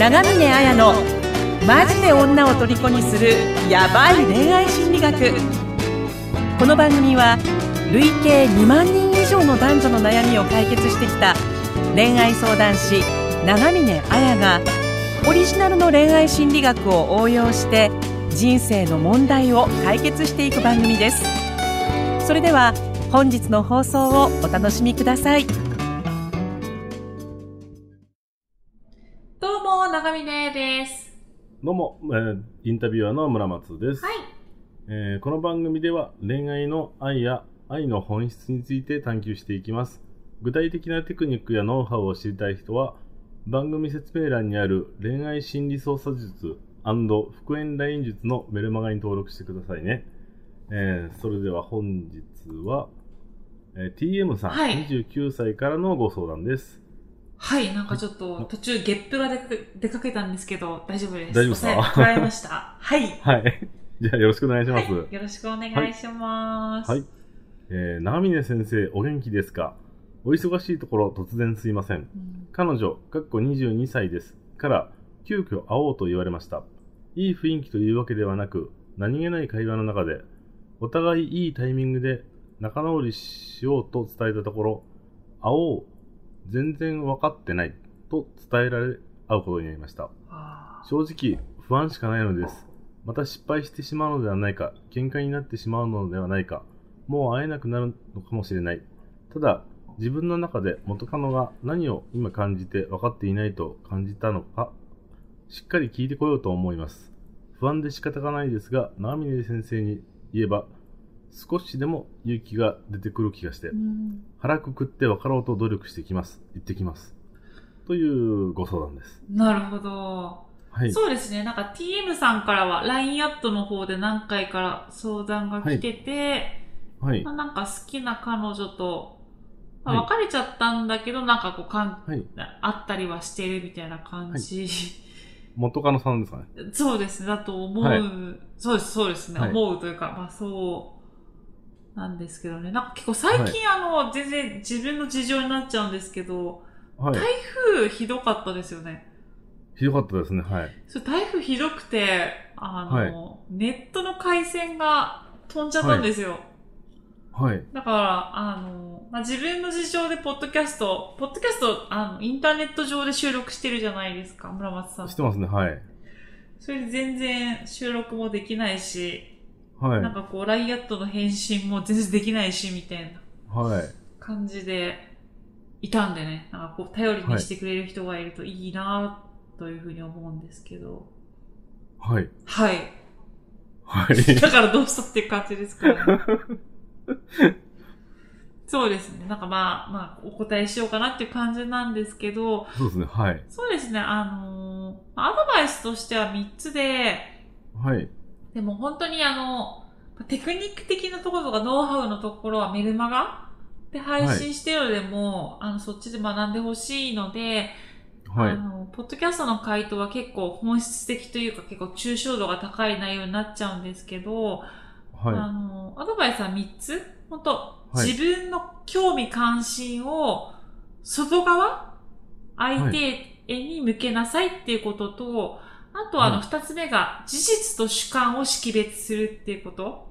長峰綾のマジで女を虜にするヤバい恋愛心理学。この番組は累計2万人以上の男女の悩みを解決してきた恋愛相談師長峰綾がオリジナルの恋愛心理学を応用して人生の問題を解決していく番組です。それでは本日の放送をお楽しみください。どうも、えーインタビュアーの村松です、はい。えーこの番組では恋愛の愛や愛の本質について探求していきます。具体的なテクニックやノウハウを知りたい人は、番組説明欄にある恋愛心理操作術復縁ライン術のメルマガに登録してくださいね。えーそれでは本日は、えー TM さん、はい29歳からのご相談です。はい、なんかちょっと途中ゲップが出か出かけたんですけど、大丈夫です。大丈夫ですか？抑えました。はい。はい。じゃあよろしくお願いします。はい。よろしくお願いします。はい。えー、長峰先生、お元気ですか？お忙しいところ突然すいません。うん彼女、かっこ22歳です。から、急遽会おうと言われました。いい雰囲気というわけではなく、何気ない会話の中で、お互いいいタイミングで仲直りしようと伝えたところ、会おう、全然分かってない、と伝えられ、会うことになりました。あ正直、不安しかないのです。また失敗してしまうのではないか、喧嘩になってしまうのではないか、もう会えなくなるのかもしれない。ただ、自分の中で元カノが何を今感じて分かっていないと感じたのか、しっかり聞いてこようと思います。不安で仕方がないですが、長峰先生に言えば、少しでも勇気が出てくる気がしてーう、ん腹くくって分かろうと努力してきます。行ってきます。というご相談です。なるほど。はい。そうですね。なんか TM さんからは LINE アットの方で何回から相談が来てて、はいま。あ、なんか好きな彼女と、まあはい別れちゃったんだけど、なんかこうかん、はい。あったりはしてるみたいな感じ。元カノさんですかね。そうですね、だと思う。はいそうです、そうですね、はい思うというか、まあそうなんですけどね。なんか結構最近、あの、全然自分の事情になっちゃうんですけど、はい。台風ひどかったですよね。ひどかったですね。はい。そう台風ひどくて、あの、はいネットの回線が飛んじゃったんですよ。はい。だから、あの、まあ、自分の事情でポッドキャスト、ポッドキャスト、あの、インターネット上で収録してるじゃないですか、村松さん。してますね。はい。それで全然収録もできないし、はい。なんかこう、ライアットの返信も全然できないし、みたいなはい。感じでいたんでね、なんかこう、頼りにしてくれる人がいるといいなというふうに思うんですけど。はい。はい。はい。だからどうしたっていう感じですからね。そうですね。なんかまあ、まあ、お答えしようかなっていう感じなんですけど、そうですね。はい。そうですね、あのーアドバイスとしては3つで、はい。でも本当にあの、テクニック的なところとかノウハウのところはメルマガで配信してるのでも、あの、そっちで学んでほしいので、はい。あの、ポッドキャストの回答は結構本質的というか結構抽象度が高い内容になっちゃうんですけど、あはの、アドバイスは3つ。本当、はい。自分の興味関心を外側相手に向けなさいっていうことと、あとあのはい2つ目が事実と主観を識別するっていうこと。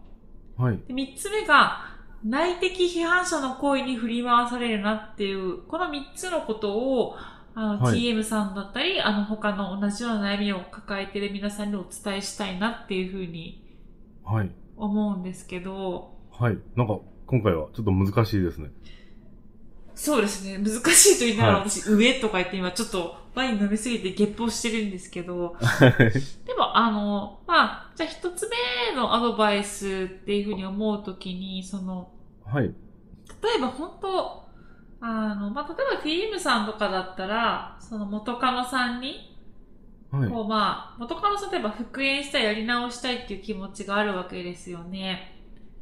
い。はい。で3つ目が内的批判者の行為に振り回されるなっていう、この3つのことをあの、はい TM さんだったり、あの他の同じような悩みを抱えている皆さんにお伝えしたいなっていうふうにはい。思うんですけど、はい。なんか、今回はちょっと難しいですね。そうですね。難しいと言いながらはい私、上とか言って今ちょっとワイン飲みすぎてゲップをしてるんですけど、はい。でもあの、まあ、じゃあ一つ目のアドバイスっていうふうに思うときに、その、はい。例えば本当、あの、まあ、例えば TM さんとかだったら、その元カノさんに、はい。こうまあ、元カノさんといえば復縁したい、やり直したいっていう気持ちがあるわけですよね。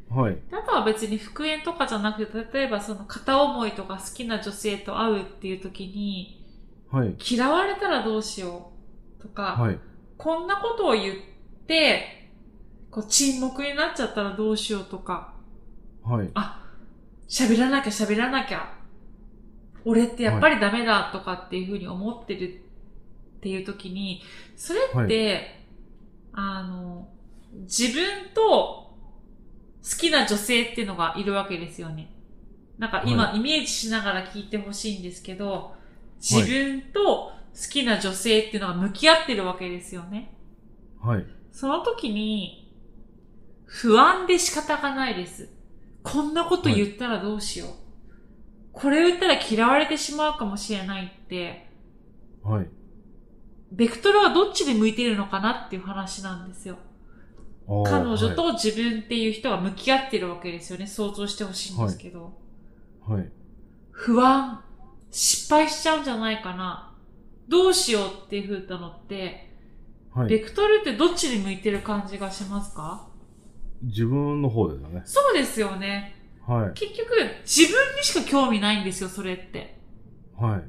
はい。であとは別に復縁とかじゃなくて、例えばその片思いとか好きな女性と会うっていう時に、はい。嫌われたらどうしようとか、はい。こんなことを言って、こう沈黙になっちゃったらどうしようとか、はい。あ、喋らなきゃ喋らなきゃ。俺ってやっぱりダメだとかっていうふうに思ってるっていう時に、それって、あの、自分と好きな女性っていうのがいるわけですよね。なんか今、はイメージしながら聞いてほしいんですけど、自分と好きな女性っていうのが向き合ってるわけですよね。はい。その時に、不安で仕方がないです。こんなこと言ったらどうしよう。これを言ったら嫌われてしまうかもしれないって、はい。ベクトルはどっちで向いているのかなっていう話なんですよ。彼女と自分っていう人が向き合ってるわけですよね。想像してほしいんですけど。はい。はい。不安、失敗しちゃうんじゃないかな。どうしようっていう風なのって、はい。ベクトルってどっちに向いてる感じがしますか？自分の方ですよね。そうですよね。はい。結局、自分にしか興味ないんですよ、それって。はい。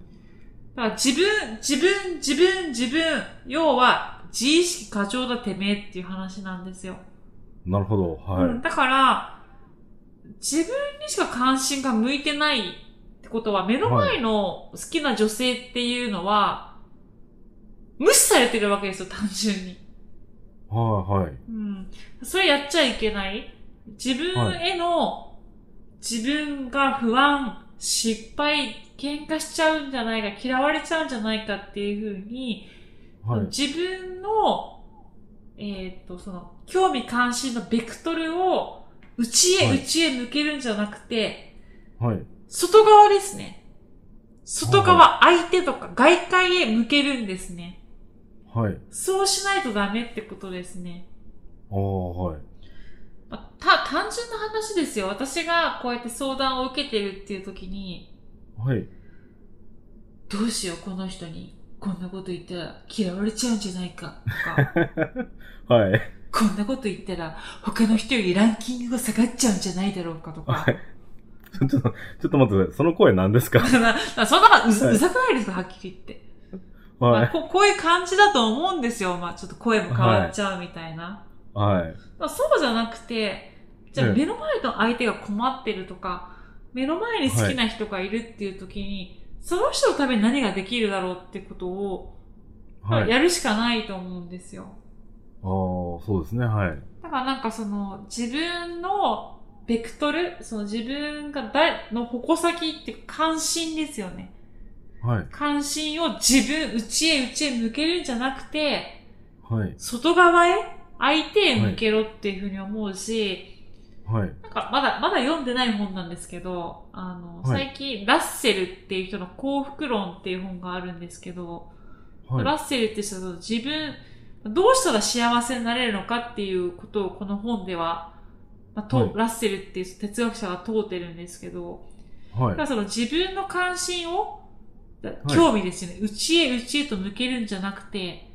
だから自分、自分、自分、自分、要は、自意識過剰だてめえっていう話なんですよ。なるほど。はい。うん、だから、自分にしか関心が向いてないってことは、目の前の好きな女性っていうのは、無視されてるわけですよ、単純に。はい。はい。うん。それやっちゃいけない。自分への、自分が不安、失敗、喧嘩しちゃうんじゃないか、嫌われちゃうんじゃないかっていうふうに、はい。自分の、えっ、と、その、興味関心のベクトルを、内へはい内へ向けるんじゃなくて、はい。外側ですね。外側、相手とか外界へ向けるんですね。はい。そうしないとダメってことですね。ああ、はい。まあた、単純な話ですよ。私がこうやって相談を受けてるっていう時に、はい。どうしよう、この人に。こんなこと言ったら嫌われちゃうんじゃないか。とか、はい。こんなこと言ったら他の人よりランキングが下がっちゃうんじゃないだろうかとか。はいちょっと、ちょっと待ってください。その声何ですか？そんなうざくないですか、はっきり言って。まあ、はい。ここういう感じだと思うんですよ。まあ、ちょっと声も変わっちゃうみたいな。はい。まあ、そうじゃなくて、じゃあええ目の前の相手が困ってるとか、目の前に好きな人がいるっていう時に、その人のために何ができるだろうってことを、まあはい。あやるしかないと思うんですよ。あー、そうですね。はい。だからなんかその自分のベクトル、その自分が誰の矛先っていうか関心ですよね。はい。関心を自分、内へ内へ向けるんじゃなくて、はい。外側へ、相手へ向けろっていうふうに思うし、はい。なんかまだ、まだ読んでない本なんですけど、あの、はい最近、ラッセルっていう人の幸福論っていう本があるんですけど、はい。ラッセルって人は自分、どうしたら幸せになれるのかっていうことをこの本では、まあとはいラッセルっていう哲学者が問うてるんですけど、はいだから。その自分の関心を、だい興味ですよね。内へ内へと向けるんじゃなくて、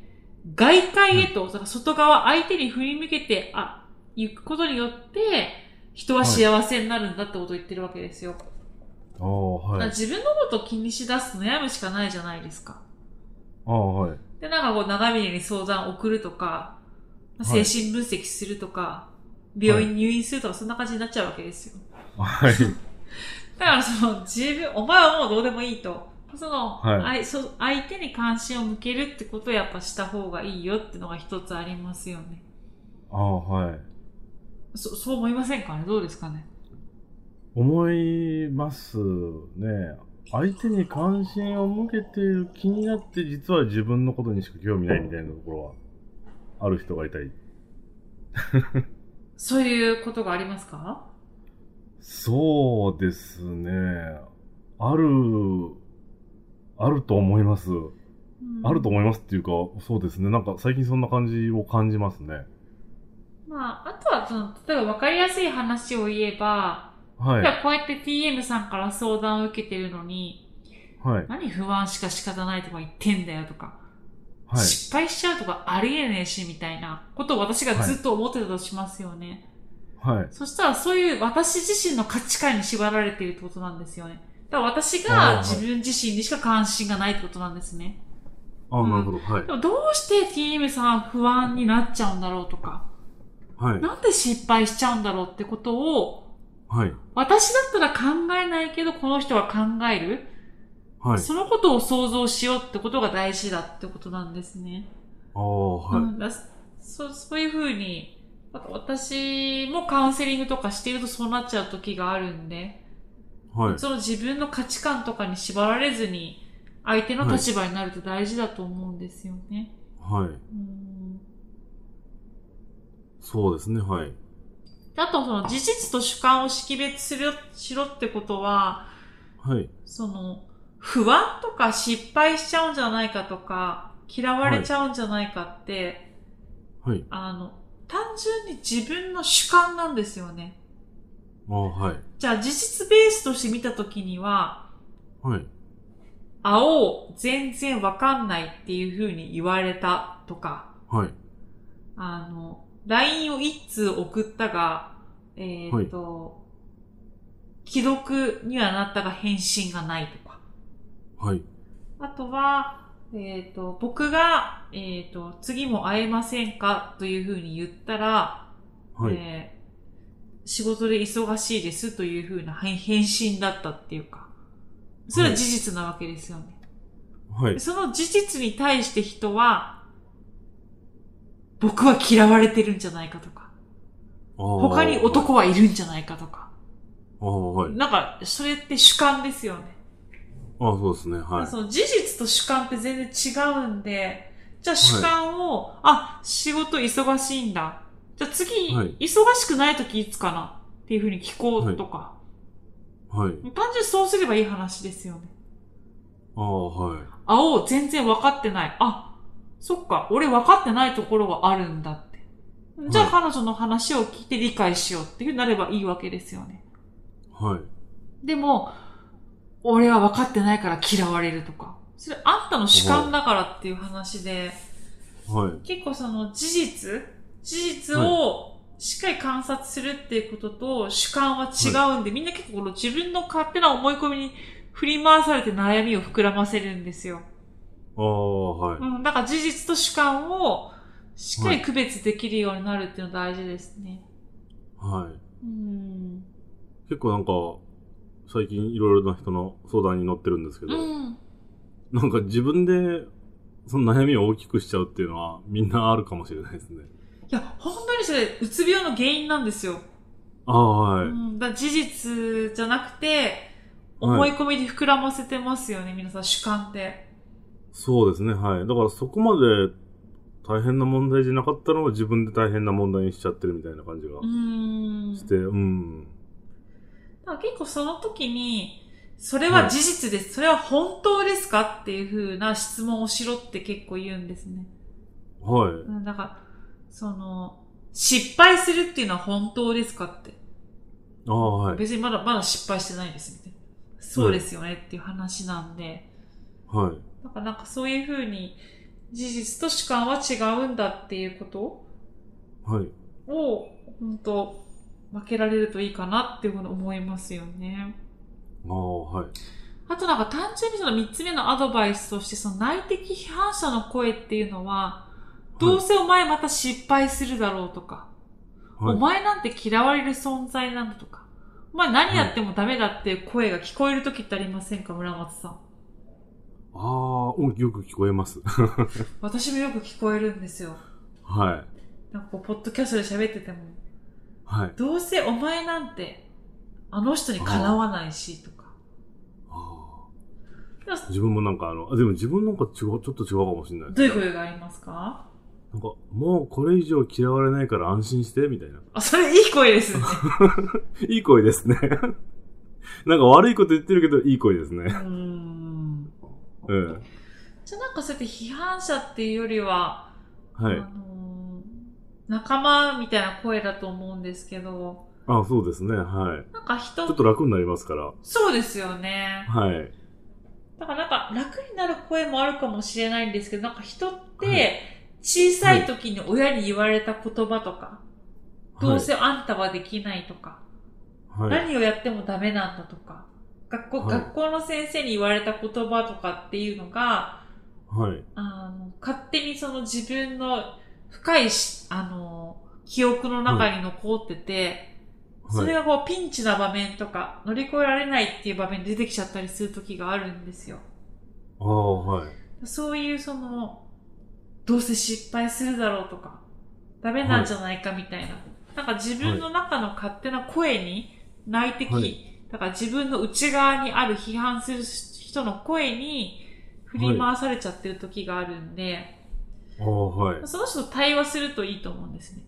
外界へと、だから外側、相手に振り向けて、あ、行くことによって、人は幸せになるんだってことを言ってるわけですよ。はい。自分のことを気にし出すと悩むしかないじゃないですか。ああ、はい。で、なんかこう、長峰に相談を送るとか、精神分析するとか、病院に入院するとか、そんな感じになっちゃうわけですよ。はい。だからその、自分、お前はもうどうでもいいと。その、はいそ相手に関心を向けるってことをやっぱした方がいいよってのが一つありますよね。ああ、はい。そそう思いませんかね？どうですかね？思いますね。相手に関心を向けている気になって、実は自分のことにしか興味ないみたいなところは、ある人がいたり。そういうことがありますか？そうですね。ある、あると思います。あると思いますっていうか、そうですね。なんか最近そんな感じを感じますね。まあ、あとはその、例えば分かりやすい話を言えば、はい。こうやって TM さんから相談を受けてるのに、はい。何不安しか仕方ないとか言ってんだよとか、はい。失敗しちゃうとかありえねえしみたいなことを私がずっと思ってたとしますよね。はい。そしたらそういう私自身の価値観に縛られているってことなんですよね。だから私が自分自身にしか関心がないってことなんですね。ああ、なるほど。はいで。もどうして TM さんは不安になっちゃうんだろうとか、はい。なんで失敗しちゃうんだろうってことを、はい。私だったら考えないけどこの人は考えるはい。そのことを想像しようってことが大事だってことなんですね。ああ、はい。うん、だそそういうふうに、私もカウンセリングとかしているとそうなっちゃう時があるんで、はい。その自分の価値観とかに縛られずに、相手の立場になると大事だと思うんですよね。はい。うんそうですね、はい。あと、その事実と主観を識別する、しろってことは、はい。その、不安とか失敗しちゃうんじゃないかとか、嫌われちゃうんじゃないかって、はい。あの、単純に自分の主観なんですよね。ああ、はい。じゃあ、事実ベースとして見たときには、はい。青、全然わかんないっていう風に言われたとか、はい。あの、LINE を一通送ったが、えっ、と、既読にはなったが返信がないとか。はい。あとは、えっ、と、僕が、えっ、と、次も会えませんか？という風に言ったら、はい。えー仕事で忙しいですという風な返返信だったっていうか、それは事実なわけですよね。はい。その事実に対して人は、僕は嫌われてるんじゃないかとか、他他に男はいるんじゃないかとか、はい。なんか、それって主観ですよね。ああ、そうですね、はい。その事実と主観って全然違うんで、じゃあ主観を、あ、仕事忙しいんだ。じゃあ次、はい忙しくない時いつかな？っていうふうに聞こうとか、はい。単純にそうすればいい話ですよね。ああ、はい。青、全然分かってない。あ、そっか、俺分かってないところがあるんだって。じゃあ彼女の話を聞いて理解しようっていうふうになればいいわけですよね。はい。でも、俺は分かってないから嫌われるとか。それあんたの主観だからっていう話で、はい。結構その事実事実をしっかり観察するっていうことと主観は違うんで、みんな結構この自分の勝手な思い込みに振り回されて悩みを膨らませるんですよ。ああ、はい。うん、だから事実と主観をしっかり区別できるようになるっていうのは大事ですね。はい。うん。結構なんか、最近いろいろな人の相談に乗ってるんですけど、うん。なんか自分で、その悩みを大きくしちゃうっていうのはみんなあるかもしれないですね。いや、本当にそれ、うつ病の原因なんですよ。ああ、はい。うん、だ事実じゃなくて、思い込みで膨らませてますよね、皆さん主観って。そうですね、はい。だからそこまで大変な問題じゃなかったのを自分で大変な問題にしちゃってるみたいな感じがうーん。して、うん。だから結構その時に、それは事実です。それは本当ですかっていう風な質問をしろって結構言うんですね。はい。うん、だから、その、失敗するっていうのは本当ですかって。ああ、はい。別にまだ、まだ失敗してないですみたいな。そうですよねっていう話なんで。はい。だからなんかそういう風に、事実と主観は違うんだっていうことはい。を、本当分けられるといいかなっていうふうに思いますよね。ああ、はい。あとなんか単純にその三つ目のアドバイスとして、その内的批判者の声っていうのは、どうせお前また失敗するだろうとか、はい。お前なんて嫌われる存在なんだとか、お前何やってもダメだっていう声が聞こえる時ってありませんか、村松さん。ああ、うんよく聞こえます。私もよく聞こえるんですよ。はい。なんかこう、ポッドキャストで喋ってても、はい。どうせお前なんて、あの人にかなわないし、とか。自分もなんかあの、あでも自分なんか違う、ちょっと違うかもしれない。どういう声がありますか？なんか、もうこれ以上嫌われないから安心して、みたいな。あ、それいい声ですね。いい声ですね。なんか悪いこと言ってるけど、いい声ですね。うーん。うん。じゃあなんかそうやって批判者っていうよりは、はい。あのー仲間みたいな声だと思うんですけど、あそうですね。はい。なんか人ちょっと楽になりますから。そうですよね。はい。だからなんか楽になる声もあるかもしれないんですけど、なんか人っはて小さい時に親に言われた言葉とか、どうせあんたはできないとか、はい。何をやってもダメなんだとか、学校、はい学校の先生に言われた言葉とかっていうのが、はい。あの、勝手にその自分の深いし、あの、記憶の中に残ってて、それはい。がこうピンチな場面とか乗り越えられないっていう場面で出てきちゃったりする時があるんですよ。ああ、はい。そういうその、どうせ失敗するだろうとか、ダメなんじゃないかみたいな。なんか自分の中の勝手な声に内的、はいだから自分の内側にある批判する人の声に振り回されちゃってる時があるんで、はい。その人と対話するといいと思うんですね。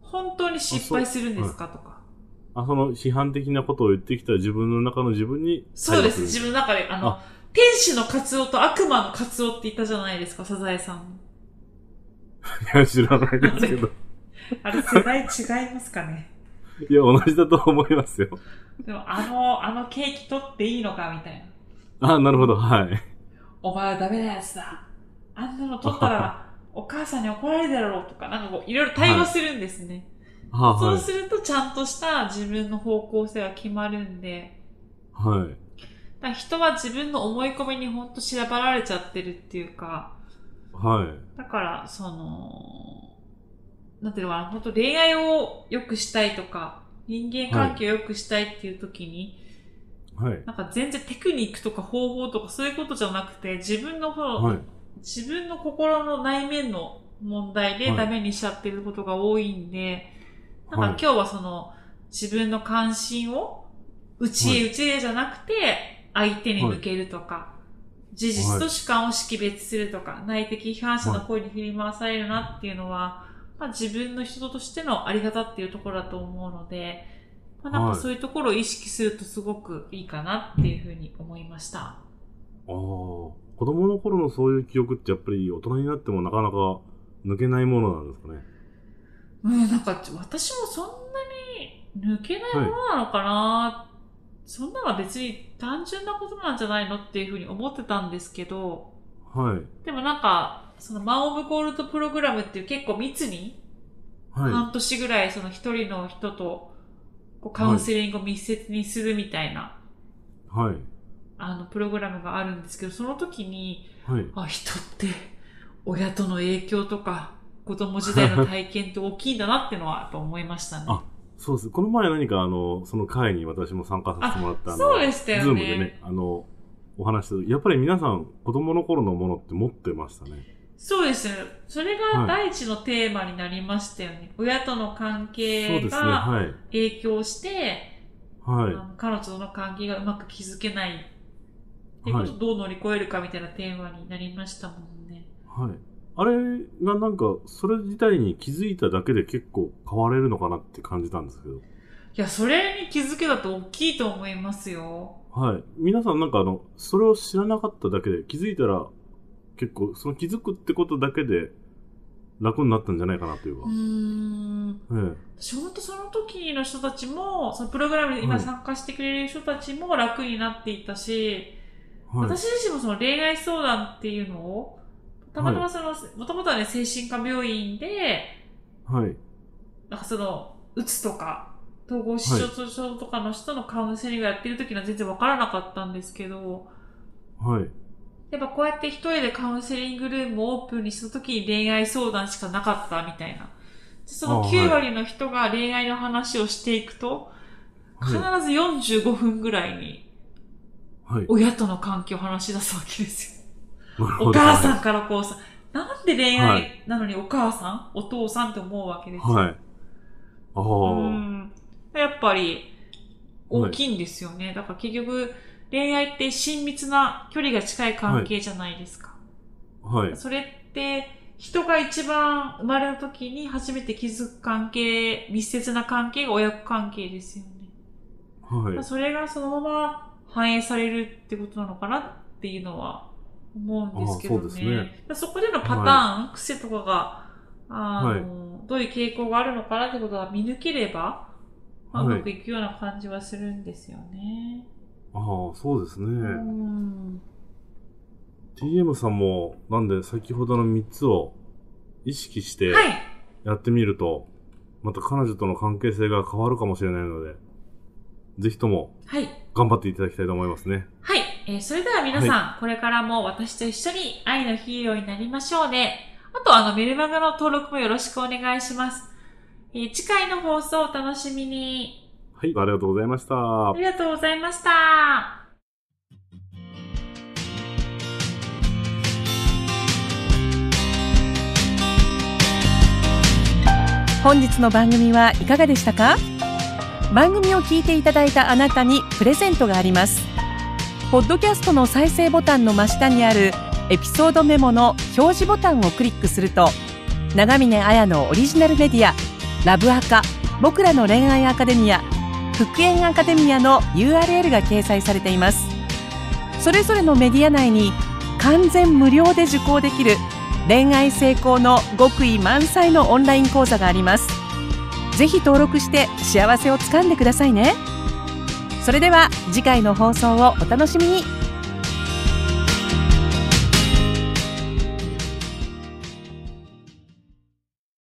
本当に失敗するんですかとか。あ、その批判的なことを言ってきた自分の中の自分にそうです。自分の中で、あの、あ天使のカツオと悪魔のカツオって言ったじゃないですか、サザエさん。いや、知らないですけど。あれ世代違いますかね。いや、同じだと思いますよ。でも、あの、あのケーキ取っていいのかみたいな。あなるほど、はい。お前はダメなやつだ。あんなの取ったら、お母さんに怒られるだろうとか、なんかこう、いろいろ対話するんですね。ははい。そうすると、ちゃんとした自分の方向性が決まるんで、はい。だ人は自分の思い込みにほんと調べられちゃってるっていうか、はい。だから、その、なんていうのかな、本当恋愛を良くしたいとか、人間関係を良くしたいっていう時に、はい。なんか全然テクニックとか方法とかそういうことじゃなくて、自分の方、はい。自分の心の内面の問題ではいダメにしちゃってることが多いんで、はいなんか今日はその自分の関心を内へ内へじゃなくて相手に向けるとか、事実と主観を識別するとか、内的批判者の声に振り回されるなっていうのは、まあ、自分の人としてのあり方っていうところだと思うので、まあ、なんはい。かそういうところを意識するとすごくいいかなっていうふうに思いました。ああ。子供の頃のそういう記憶ってやっぱり大人になってもなかなか抜けないものなんですかね。うん、なんか私もそんなに抜けないものなのかな、そんなのは別に単純なことなんじゃないのっていうふうに思ってたんですけど、はい。でもなんか、そのマン・オブ・ゴールドプログラムっていう結構密に、はい。半年ぐらいその一人の人とこうカウンセリングを密接にするみたいな、はい。あの、プログラムがあるんですけど、その時に、はい。あ、人って親との影響とか、子供時代の体験って大きいんだなってのはやっぱ思いましたね。あそうです。この前何かあの、その会に私も参加させてもらったあの、そうでしたよねズームでね、あの、お話しする。やっぱり皆さん子供の頃のものって持ってましたね。そうですね。それはいが第一のテーマになりましたよね。親との関係。がはい。影響して、はい。彼女との関係がうまく築けないっていうはいことをどう乗り越えるかみたいなテーマになりましたもんね。はい。あれがなんか、それ自体に気づいただけで結構変われるのかなって感じたんですけど。いや、それに気づけだと大きいと思いますよ。はい。皆さんなんかあの、それを知らなかっただけで気づいたら、結構、その気づくってことだけで楽になったんじゃないかなというかうー。ん。え私本当その時の人たちも、そのプログラムで今はい参加してくれる人たちも楽になっていたし、え。はい。私自身もその恋愛相談っていうのを、たまたまその、もともとはね、精神科病院で、はい。なんかその、うつとか、統合失調症とかの人のカウンセリングやってる時には全然わからなかったんですけど、はい。やっぱこうやって一人でカウンセリングルームをオープンにした時に恋愛相談しかなかったみたいな。そのあはい9割の人が恋愛の話をしていくと、必ずは45分ぐらいに。親との関係を話し出すわけですよ。お母さんからこうさ、なんで恋は愛なのにお母さん、お父さんって思うわけですよ。はい。ああ。うんやっぱり大きいんですよね。だから結局恋愛って親密な距離が近い関係じゃないですか。はい。それって人が一番生まれた時に初めて気づく関係、密接な関係が親子関係ですよね。はい。それがそのまま反映されるってことなのかなっていうのは思うんですけどね。あそうですねそこでのパターン、は癖とかが、あの、どういう傾向があるのかなってことが見抜ければ、まあうはいまくいくような感じはするんですよね。ああ、そうですね。うん。TM さんも、なんで先ほどの3つを意識してはい。やってみると、また彼女との関係性が変わるかもしれないので、ぜひとも、はい。頑張っていただきたいと思いますね。はい。えー、それでは皆さん、はい、これからも私と一緒に愛のヒーローになりましょうね。あと、あの、メルマガの登録もよろしくお願いします。えー、次回の放送をお楽しみに。はい、ありがとうございました。ありがとうございました。本日の番組はいかがでしたか？番組を聞いていただいたあなたにプレゼントがあります。ポッドキャストの再生ボタンの真下にあるエピソードメモの表示ボタンをクリックすると長峰綾のオリジナルメディアラブアカ僕らの恋愛アカデミア復縁アカデミアの URL が掲載されています。それぞれのメディア内に完全無料で受講できる恋愛成功の極意満載のオンライン講座があります。ぜひ登録して幸せをつかんでくださいね。それでは次回の放送をお楽しみに。